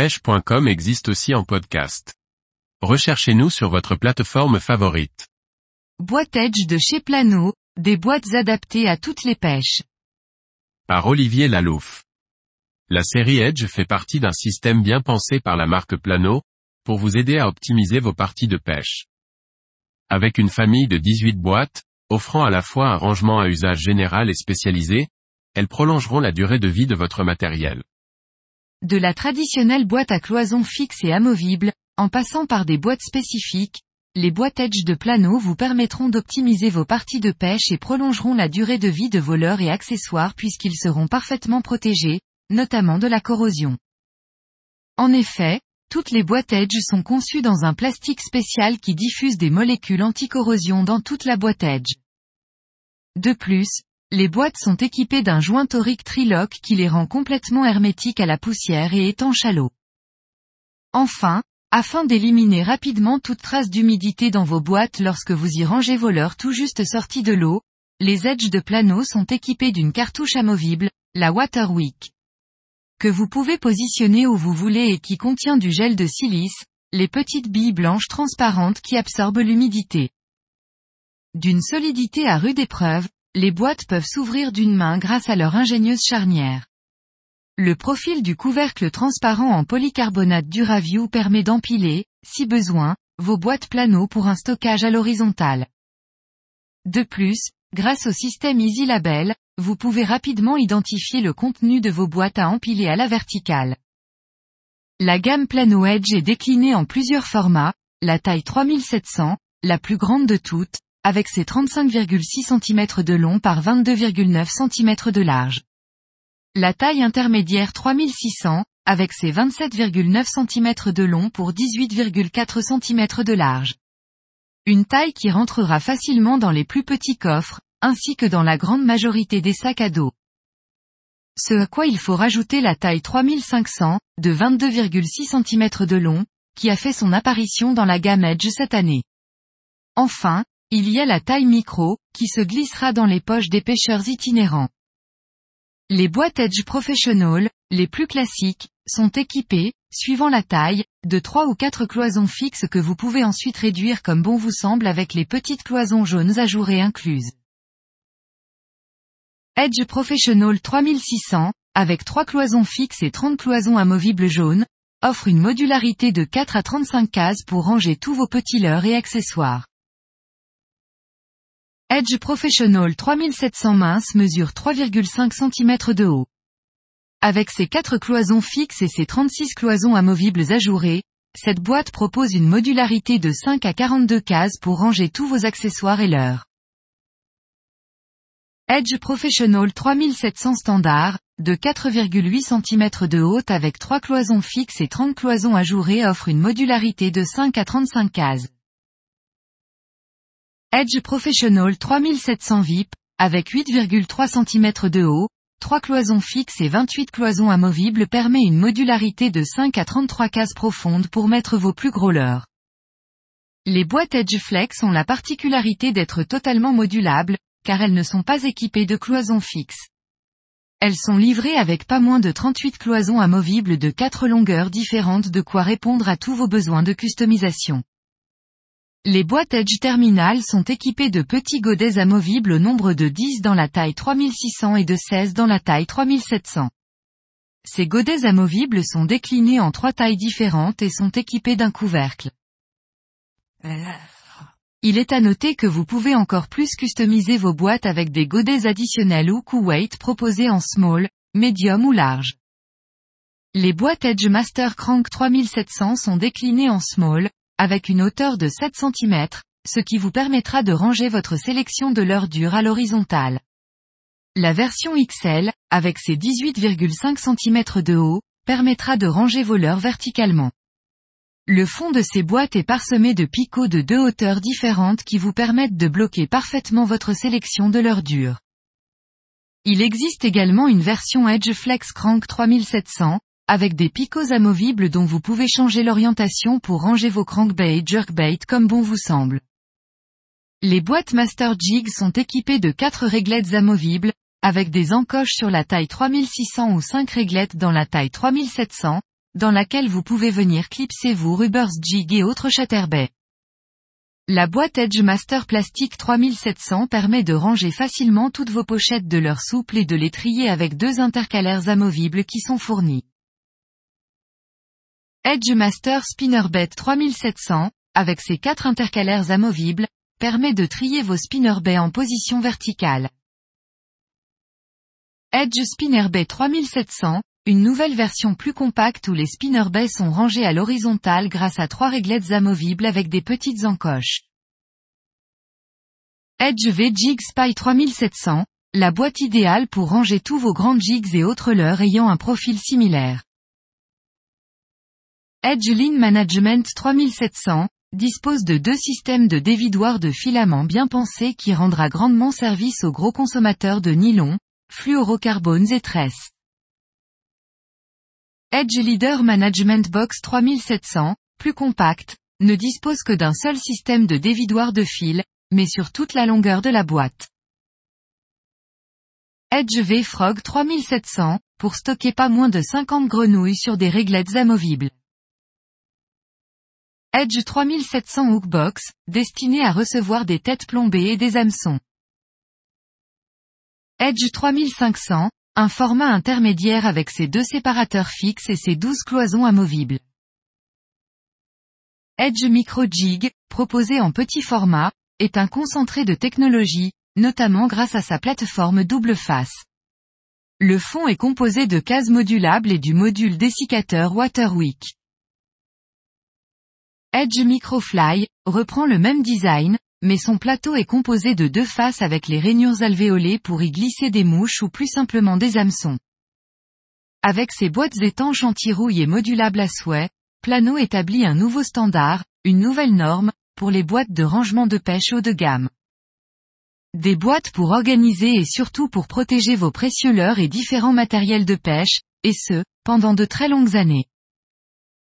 pêche.com existe aussi en podcast. Recherchez-nous sur votre plateforme favorite. Boîte Edge de chez Plano, des boîtes adaptées à toutes les pêches. Par Olivier Lalouf. La série Edge fait partie d'un système bien pensé par la marque Plano, pour vous aider à optimiser vos parties de pêche. Avec une famille de 18 boîtes, offrant à la fois un rangement à usage général et spécialisé, elles prolongeront la durée de vie de votre matériel. De la traditionnelle boîte à cloison fixe et amovible, en passant par des boîtes spécifiques, les boîtes Edge de Plano vous permettront d'optimiser vos parties de pêche et prolongeront la durée de vie de vos leurres et accessoires puisqu'ils seront parfaitement protégés, notamment de la corrosion. En effet, toutes les boîtes Edge sont conçues dans un plastique spécial qui diffuse des molécules anticorrosion dans toute la boîte Edge. De plus, les boîtes sont équipées d'un joint torique trilock qui les rend complètement hermétiques à la poussière et étanches à l'eau. Enfin, afin d'éliminer rapidement toute trace d'humidité dans vos boîtes lorsque vous y rangez vos leurres tout juste sortis de l'eau, les edges de plano sont équipés d'une cartouche amovible, la Waterwick. Que vous pouvez positionner où vous voulez et qui contient du gel de silice, les petites billes blanches transparentes qui absorbent l'humidité. D'une solidité à rude épreuve, les boîtes peuvent s'ouvrir d'une main grâce à leur ingénieuse charnière. Le profil du couvercle transparent en polycarbonate Duraview permet d'empiler, si besoin, vos boîtes plano pour un stockage à l'horizontale. De plus, grâce au système Easy Label, vous pouvez rapidement identifier le contenu de vos boîtes à empiler à la verticale. La gamme Plano Edge est déclinée en plusieurs formats, la taille 3700, la plus grande de toutes, avec ses 35,6 cm de long par 22,9 cm de large. La taille intermédiaire 3600, avec ses 27,9 cm de long pour 18,4 cm de large. Une taille qui rentrera facilement dans les plus petits coffres, ainsi que dans la grande majorité des sacs à dos. Ce à quoi il faut rajouter la taille 3500, de 22,6 cm de long, qui a fait son apparition dans la gamme Edge cette année. Enfin, il y a la taille micro, qui se glissera dans les poches des pêcheurs itinérants. Les boîtes Edge Professional, les plus classiques, sont équipées, suivant la taille, de trois ou quatre cloisons fixes que vous pouvez ensuite réduire comme bon vous semble avec les petites cloisons jaunes ajourées incluses. Edge Professional 3600, avec trois cloisons fixes et 30 cloisons amovibles jaunes, offre une modularité de 4 à 35 cases pour ranger tous vos petits leurres et accessoires. Edge Professional 3700 mince mesure 3,5 cm de haut. Avec ses 4 cloisons fixes et ses 36 cloisons amovibles ajourées, cette boîte propose une modularité de 5 à 42 cases pour ranger tous vos accessoires et leurs. Edge Professional 3700 standard, de 4,8 cm de haut avec 3 cloisons fixes et 30 cloisons ajourées offre une modularité de 5 à 35 cases. Edge Professional 3700 VIP, avec 8,3 cm de haut, 3 cloisons fixes et 28 cloisons amovibles permet une modularité de 5 à 33 cases profondes pour mettre vos plus gros leurres. Les boîtes Edge Flex ont la particularité d'être totalement modulables, car elles ne sont pas équipées de cloisons fixes. Elles sont livrées avec pas moins de 38 cloisons amovibles de 4 longueurs différentes de quoi répondre à tous vos besoins de customisation. Les boîtes Edge Terminal sont équipées de petits godets amovibles au nombre de 10 dans la taille 3600 et de 16 dans la taille 3700. Ces godets amovibles sont déclinés en trois tailles différentes et sont équipés d'un couvercle. Il est à noter que vous pouvez encore plus customiser vos boîtes avec des godets additionnels ou weight proposés en small, medium ou large. Les boîtes Edge Master Crank 3700 sont déclinées en small, avec une hauteur de 7 cm, ce qui vous permettra de ranger votre sélection de l'heure dure à l'horizontale. La version XL, avec ses 18,5 cm de haut, permettra de ranger vos leurres verticalement. Le fond de ces boîtes est parsemé de picots de deux hauteurs différentes qui vous permettent de bloquer parfaitement votre sélection de l'heure dure. Il existe également une version Edge Flex Crank 3700, avec des picots amovibles dont vous pouvez changer l'orientation pour ranger vos crankbait jerkbait comme bon vous semble. Les boîtes Master Jig sont équipées de 4 réglettes amovibles, avec des encoches sur la taille 3600 ou 5 réglettes dans la taille 3700, dans laquelle vous pouvez venir clipser vos rubbers jig et autres chatterbait. La boîte Edge Master Plastique 3700 permet de ranger facilement toutes vos pochettes de leur souple et de les trier avec deux intercalaires amovibles qui sont fournis. Edge Master Spinnerbait 3700, avec ses quatre intercalaires amovibles, permet de trier vos spinnerbait en position verticale. Edge Spinnerbait 3700, une nouvelle version plus compacte où les spinnerbaits sont rangés à l'horizontale grâce à trois réglettes amovibles avec des petites encoches. Edge V Jig Spy 3700, la boîte idéale pour ranger tous vos grandes jigs et autres leurres ayant un profil similaire. Edge Lean Management 3700, dispose de deux systèmes de dévidoir de filaments bien pensés qui rendra grandement service aux gros consommateurs de nylon, fluorocarbones et tresses. Edge Leader Management Box 3700, plus compact, ne dispose que d'un seul système de dévidoir de fil, mais sur toute la longueur de la boîte. Edge V Frog 3700, pour stocker pas moins de 50 grenouilles sur des réglettes amovibles. Edge 3700 Hookbox, destiné à recevoir des têtes plombées et des hameçons. Edge 3500, un format intermédiaire avec ses deux séparateurs fixes et ses douze cloisons amovibles. Edge Micro Jig, proposé en petit format, est un concentré de technologie, notamment grâce à sa plateforme double face. Le fond est composé de cases modulables et du module dessiccateur Waterwick. Edge Microfly, reprend le même design, mais son plateau est composé de deux faces avec les rainures alvéolées pour y glisser des mouches ou plus simplement des hameçons. Avec ses boîtes étanches anti-rouille et modulables à souhait, Plano établit un nouveau standard, une nouvelle norme, pour les boîtes de rangement de pêche haut de gamme. Des boîtes pour organiser et surtout pour protéger vos précieux leurres et différents matériels de pêche, et ce, pendant de très longues années.